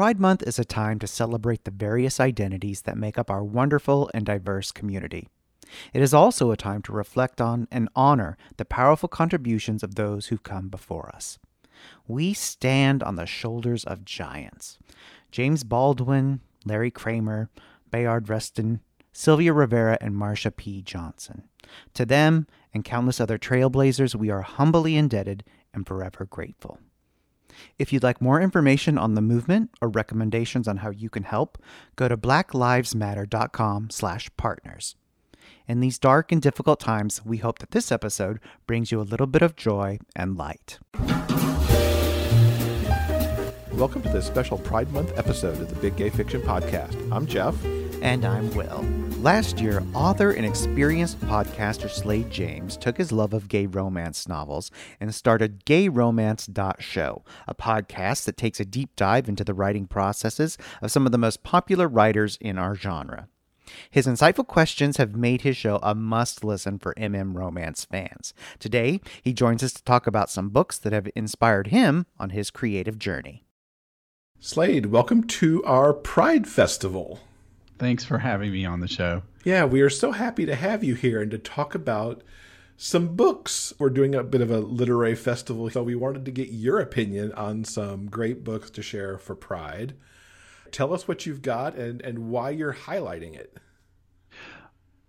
Pride Month is a time to celebrate the various identities that make up our wonderful and diverse community. It is also a time to reflect on and honor the powerful contributions of those who've come before us. We stand on the shoulders of giants James Baldwin, Larry Kramer, Bayard Rustin, Sylvia Rivera, and Marsha P. Johnson. To them and countless other trailblazers, we are humbly indebted and forever grateful. If you'd like more information on the movement or recommendations on how you can help, go to blacklivesmatter.com/partners. In these dark and difficult times, we hope that this episode brings you a little bit of joy and light. Welcome to this special Pride Month episode of the Big Gay Fiction Podcast. I'm Jeff. And I'm Will. Last year, author and experienced podcaster Slade James took his love of gay romance novels and started GayRomance.show, a podcast that takes a deep dive into the writing processes of some of the most popular writers in our genre. His insightful questions have made his show a must listen for MM romance fans. Today, he joins us to talk about some books that have inspired him on his creative journey. Slade, welcome to our Pride Festival. Thanks for having me on the show. Yeah, we are so happy to have you here and to talk about some books. We're doing a bit of a literary festival, so we wanted to get your opinion on some great books to share for Pride. Tell us what you've got and, and why you're highlighting it.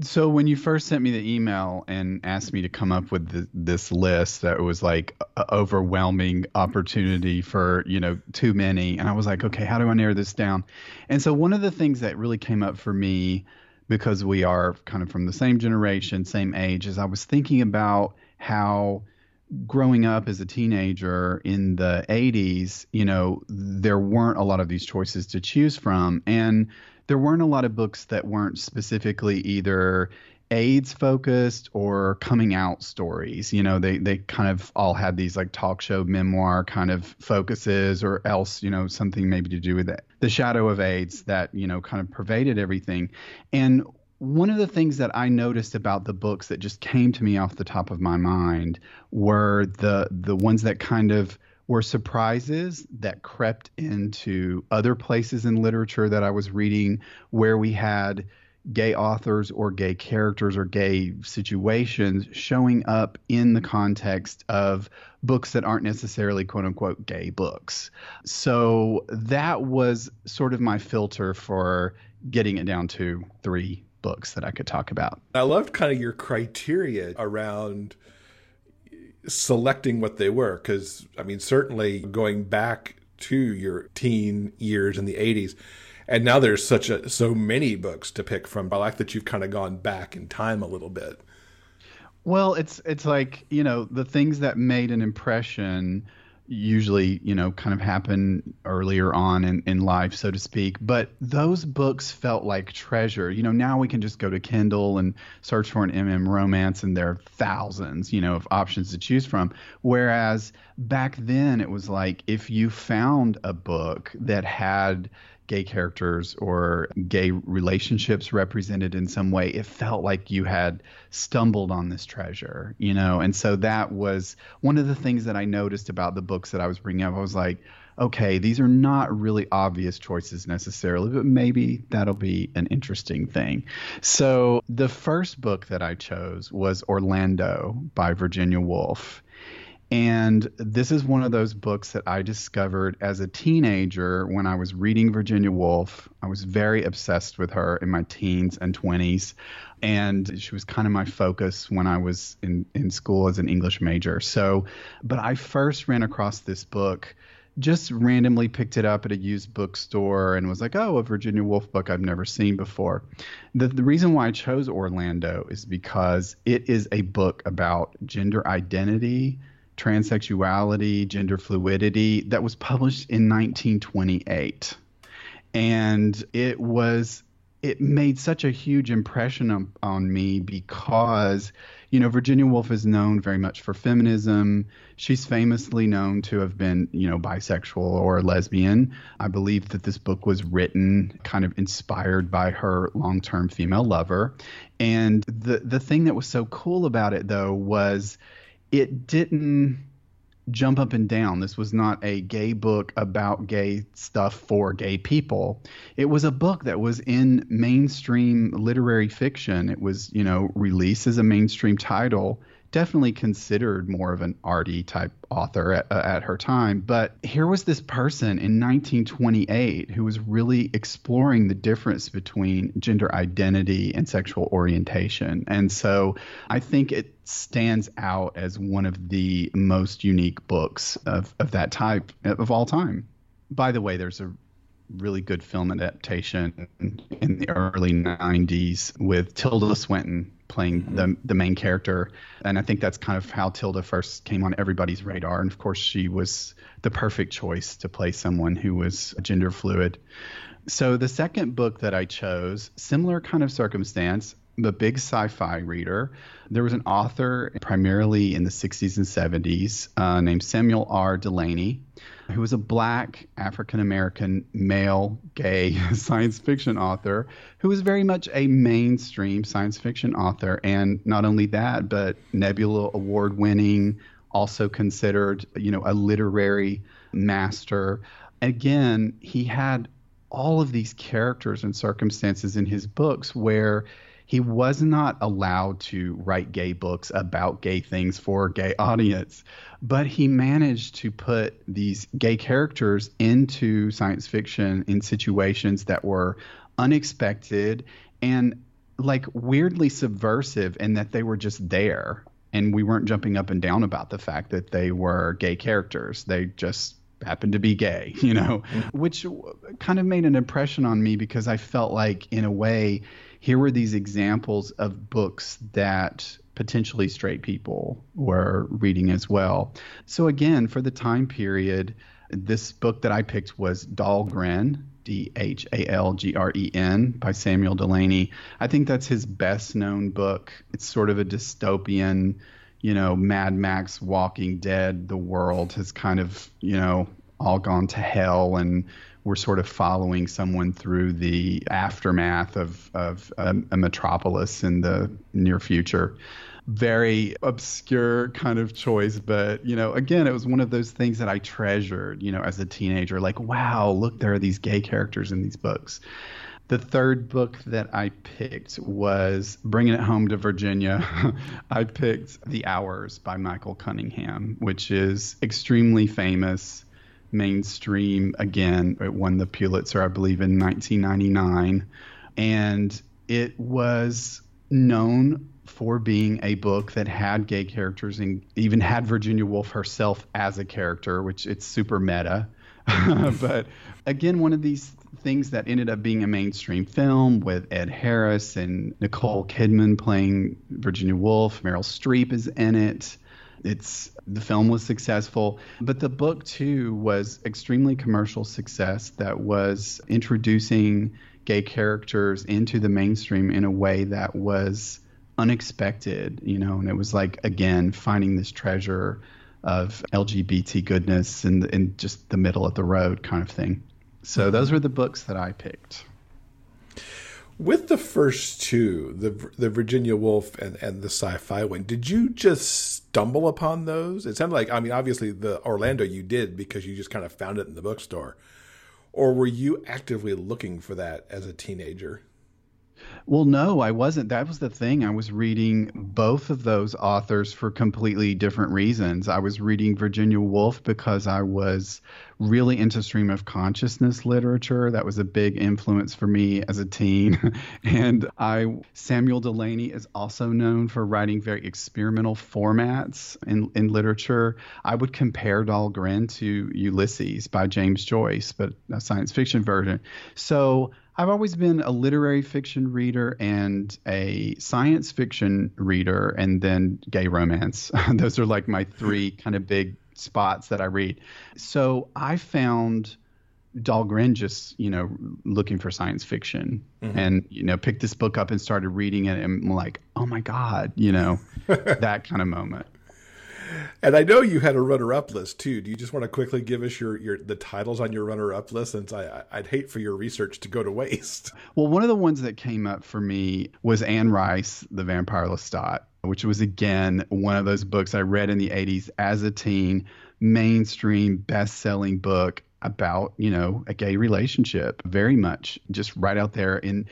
So when you first sent me the email and asked me to come up with the, this list that was like overwhelming opportunity for you know too many, and I was like, okay, how do I narrow this down? And so one of the things that really came up for me because we are kind of from the same generation, same age, is I was thinking about how growing up as a teenager in the 80s, you know, there weren't a lot of these choices to choose from. And there weren't a lot of books that weren't specifically either AIDS focused or coming out stories. You know, they they kind of all had these like talk show memoir kind of focuses or else, you know, something maybe to do with it. The shadow of AIDS that, you know, kind of pervaded everything. And one of the things that I noticed about the books that just came to me off the top of my mind were the the ones that kind of were surprises that crept into other places in literature that I was reading where we had gay authors or gay characters or gay situations showing up in the context of books that aren't necessarily quote unquote gay books. So that was sort of my filter for getting it down to three books that I could talk about. I loved kind of your criteria around selecting what they were because i mean certainly going back to your teen years in the 80s and now there's such a so many books to pick from i like that you've kind of gone back in time a little bit well it's it's like you know the things that made an impression usually you know kind of happen earlier on in, in life so to speak. But those books felt like treasure. You know now we can just go to kindle and search for an mm romance and there are thousands you know of options to choose from. Whereas back then it was like if you found a book that had gay characters or gay relationships represented in some way, it felt like you had stumbled on this treasure, you know? And so that was one of the things that I noticed about the books that I was bringing up. I was like, okay, these are not really obvious choices necessarily, but maybe that'll be an interesting thing. So the first book that I chose was Orlando by Virginia Woolf. And this is one of those books that I discovered as a teenager when I was reading Virginia Woolf. I was very obsessed with her in my teens and 20s. And she was kind of my focus when I was in, in school as an English major. So, but I first ran across this book, just randomly picked it up at a used bookstore and was like, oh, a Virginia Woolf book I've never seen before. The, the reason why I chose Orlando is because it is a book about gender identity transsexuality, gender fluidity that was published in 1928. And it was it made such a huge impression on, on, me because you know Virginia Woolf is known very much for feminism. She's famously known to have been you know bisexual or lesbian. I believe that this book was written kind of inspired by her long-term female lover. And the the thing that was so cool about it though was it didn't jump up and down. This was not a gay book about gay stuff for gay people. It was a book that was in mainstream literary fiction. It was, you know, released as a mainstream title definitely considered more of an arty type author at, uh, at, her time. But here was this person in 1928 who was really exploring the difference between gender identity and sexual orientation. And so I think it stands out as one of the most unique books of, of that type of all time. By the way, there's a really good film adaptation in the early 90s with Tilda Swinton playing mm-hmm. the the main character, and I think that's kind of how Tilda first came on everybody's radar. And of course, she was the perfect choice to play someone who was gender fluid. So the second book that I chose, similar kind of circumstance, a big sci-fi reader. There was an author primarily in the 60s and 70s uh, named Samuel R. Delany who was a black African American male gay science fiction author who was very much a mainstream science fiction author. And not only that, but Nebula award winning, also considered, you know, a literary master. Again, he had all of these characters and circumstances in his books where he was not allowed to write gay books about gay things for a gay audience, but he managed to put these gay characters into science fiction in situations that were unexpected and like weirdly subversive in that they were just there and we weren't jumping up and down about the fact that they were gay characters. They just happened to be gay, you know, mm-hmm. which kind of made an impression on me because I felt like, in a way, here were these examples of books that potentially straight people were reading as well. So, again, for the time period, this book that I picked was Dhalgren, D H A L G R E N, by Samuel Delany. I think that's his best known book. It's sort of a dystopian, you know, Mad Max, Walking Dead. The world has kind of, you know, all gone to hell and we're sort of following someone through the aftermath of, of a, a metropolis in the near future. Very obscure kind of choice but you know again it was one of those things that i treasured you know as a teenager like wow look there are these gay characters in these books. The third book that i picked was bringing it home to virginia. I picked the hours by michael cunningham which is extremely famous mainstream again. It won the Pulitzer, I believe, in 1999. And it was known for being a book that had gay characters and even had Virginia Woolf herself as a character, which it's super meta. but again, one of these things that ended up being a mainstream film with Ed Harris and Nicole Kidman playing Virginia Woolf. Meryl Streep is in it. It's the film was successful, but the book too was extremely commercial success that was introducing gay characters into the mainstream in a way that was unexpected, you know, and it was like again finding this treasure of LGBT goodness in, in just the middle of the road kind of thing. So those were the books that I picked. With the first two, the the Virginia Woolf and, and the sci-fi one, did you just stumble upon those? It sounded like I mean, obviously the Orlando you did because you just kind of found it in the bookstore, or were you actively looking for that as a teenager? Well, no, I wasn't. That was the thing. I was reading both of those authors for completely different reasons. I was reading Virginia Woolf because I was really into stream of consciousness literature. That was a big influence for me as a teen. and I Samuel Delany is also known for writing very experimental formats in, in literature. I would compare Dhalgren to Ulysses by James Joyce, but a science fiction version. So I've always been a literary fiction reader and a science fiction reader, and then gay romance. Those are like my three kind of big spots that I read. So I found Dhalgren just, you know, looking for science fiction mm-hmm. and, you know, picked this book up and started reading it and I'm like, oh my God, you know, that kind of moment. And I know you had a runner-up list too. Do you just want to quickly give us your, your the titles on your runner-up list? Since I I'd hate for your research to go to waste. Well, one of the ones that came up for me was Anne Rice, The Vampire Lestat, which was again one of those books I read in the '80s as a teen mainstream best-selling book about you know a gay relationship very much just right out there in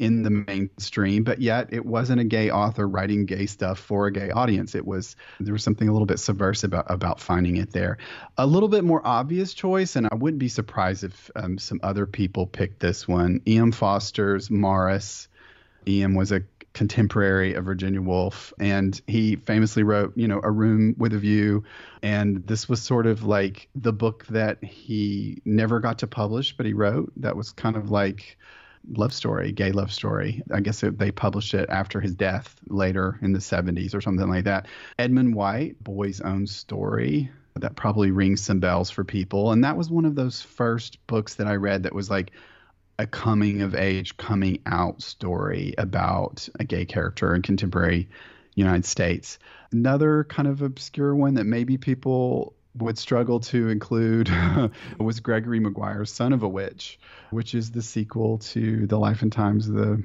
in the mainstream, but yet it wasn't a gay author writing gay stuff for a gay audience. It was there was something a little bit subversive about, about finding it there. A little bit more obvious choice, and I wouldn't be surprised if um, some other people picked this one. E.M. Forster's Maurice. E.M. was a contemporary of Virginia Woolf, and he famously wrote, you know, A Room with a View, and this was sort of like the book that he never got to publish, but he wrote. That was kind of like love story, gay love story. I guess they published it after his death later in the 70s or something like that. Edmund White, Boy's Own Story. That probably rings some bells for people. And that was one of those first books that I read that was like a coming of age, coming out story about a gay character in contemporary United States. Another kind of obscure one that maybe people would struggle to include was Gregory Maguire's Son of a Witch, which is the sequel to The Life and Times of the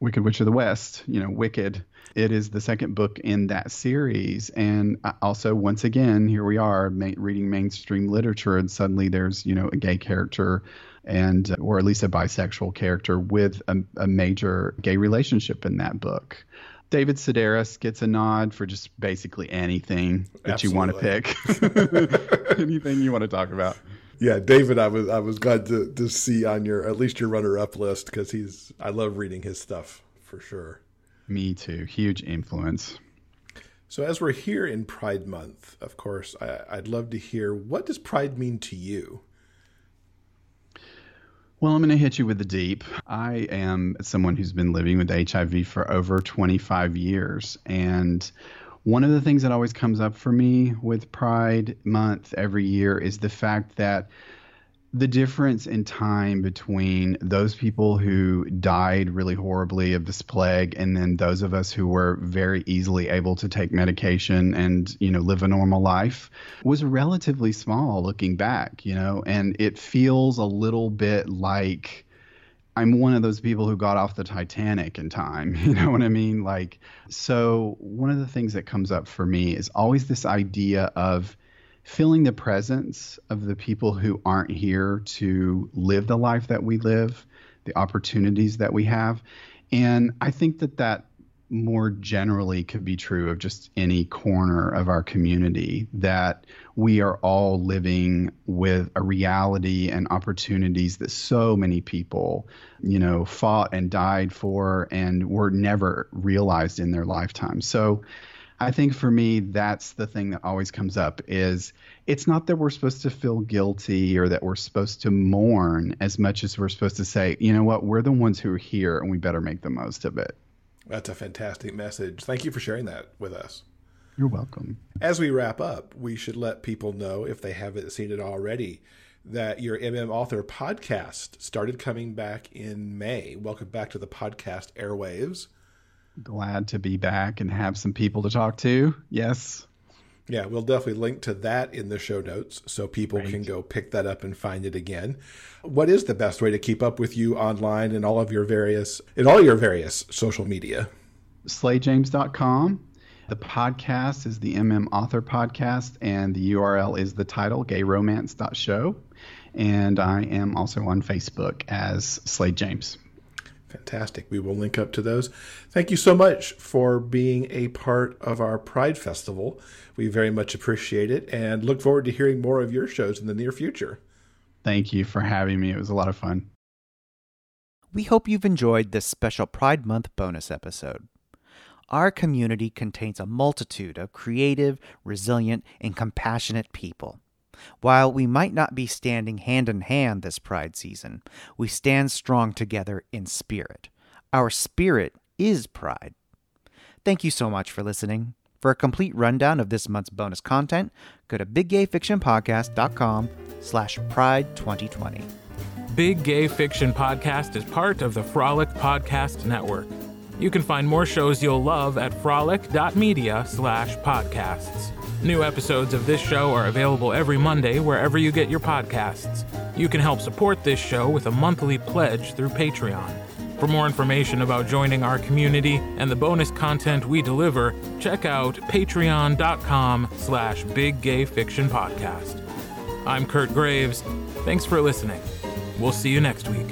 Wicked Witch of the West, you know, Wicked. It is the second book in that series. And uh, also, once again, here we are ma- reading mainstream literature, and suddenly there's, you know, a gay character and, or at least a bisexual character with a, a major gay relationship in that book. David Sedaris gets a nod for just basically anything that Absolutely. you want to pick. anything you want to talk about. Yeah, David, I was I was glad to, to see on your at least your runner up list because he's I love reading his stuff for sure. Me too. Huge influence. So as we're here in Pride Month, of course, I, I'd love to hear what does Pride mean to you? Well, I'm going to hit you with the deep. I am someone who's been living with HIV for over 25 years. And one of the things that always comes up for me with Pride Month every year is the fact that the difference in time between those people who died really horribly of this plague and then those of us who were very easily able to take medication and you know live a normal life was relatively small looking back you know and it feels a little bit like I'm one of those people who got off the Titanic in time. You know what I mean? Like, so one of the things that comes up for me is always this idea of feeling the presence of the people who aren't here to live the life that we live, the opportunities that we have. And I think that that more generally could be true of just any corner of our community that we are all living with a reality and opportunities that so many people you know fought and died for and were never realized in their lifetime so I think for me, that's the thing that always comes up is it's not that we're supposed to feel guilty or that we're supposed to mourn as much as we're supposed to say, you know what, we're the ones who are here and we better make the most of it. That's a fantastic message. Thank you for sharing that with us. You're welcome. As we wrap up, we should let people know, if they haven't seen it already, that your MM Author podcast started coming back in May. Welcome back to the podcast airwaves glad to be back and have some people to talk to. Yes. Yeah, we'll definitely link to that in the show notes so people Great. can go pick that up and find it again. What is the best way to keep up with you online and all of your various in all your various social media? SladeJames.com. The podcast is the MM Author Podcast, and the URL is the title, gayromance.show. And I am also on Facebook as Slade James. Fantastic. We will link up to those. Thank you so much for being a part of our Pride Festival. We very much appreciate it and look forward to hearing more of your shows in the near future. Thank you for having me. It was a lot of fun. We hope you've enjoyed this special Pride Month bonus episode. Our community contains a multitude of creative, resilient, and compassionate people. While we might not be standing hand in hand this Pride season, we stand strong together in spirit. Our spirit is pride. Thank you so much for listening. For a complete rundown of this month's bonus content, go to biggayfictionpodcast.com slash pride 2020. Big Gay Fiction Podcast is part of the Frolic Podcast Network. You can find more shows you'll love at frolic.media slash podcasts. New episodes of this show are available every Monday wherever you get your podcasts. You can help support this show with a monthly pledge through Patreon. For more information about joining our community and the bonus content we deliver, check out patreon.com slash biggayfictionpodcast. I'm Kurt Graves. Thanks for listening. We'll see you next week.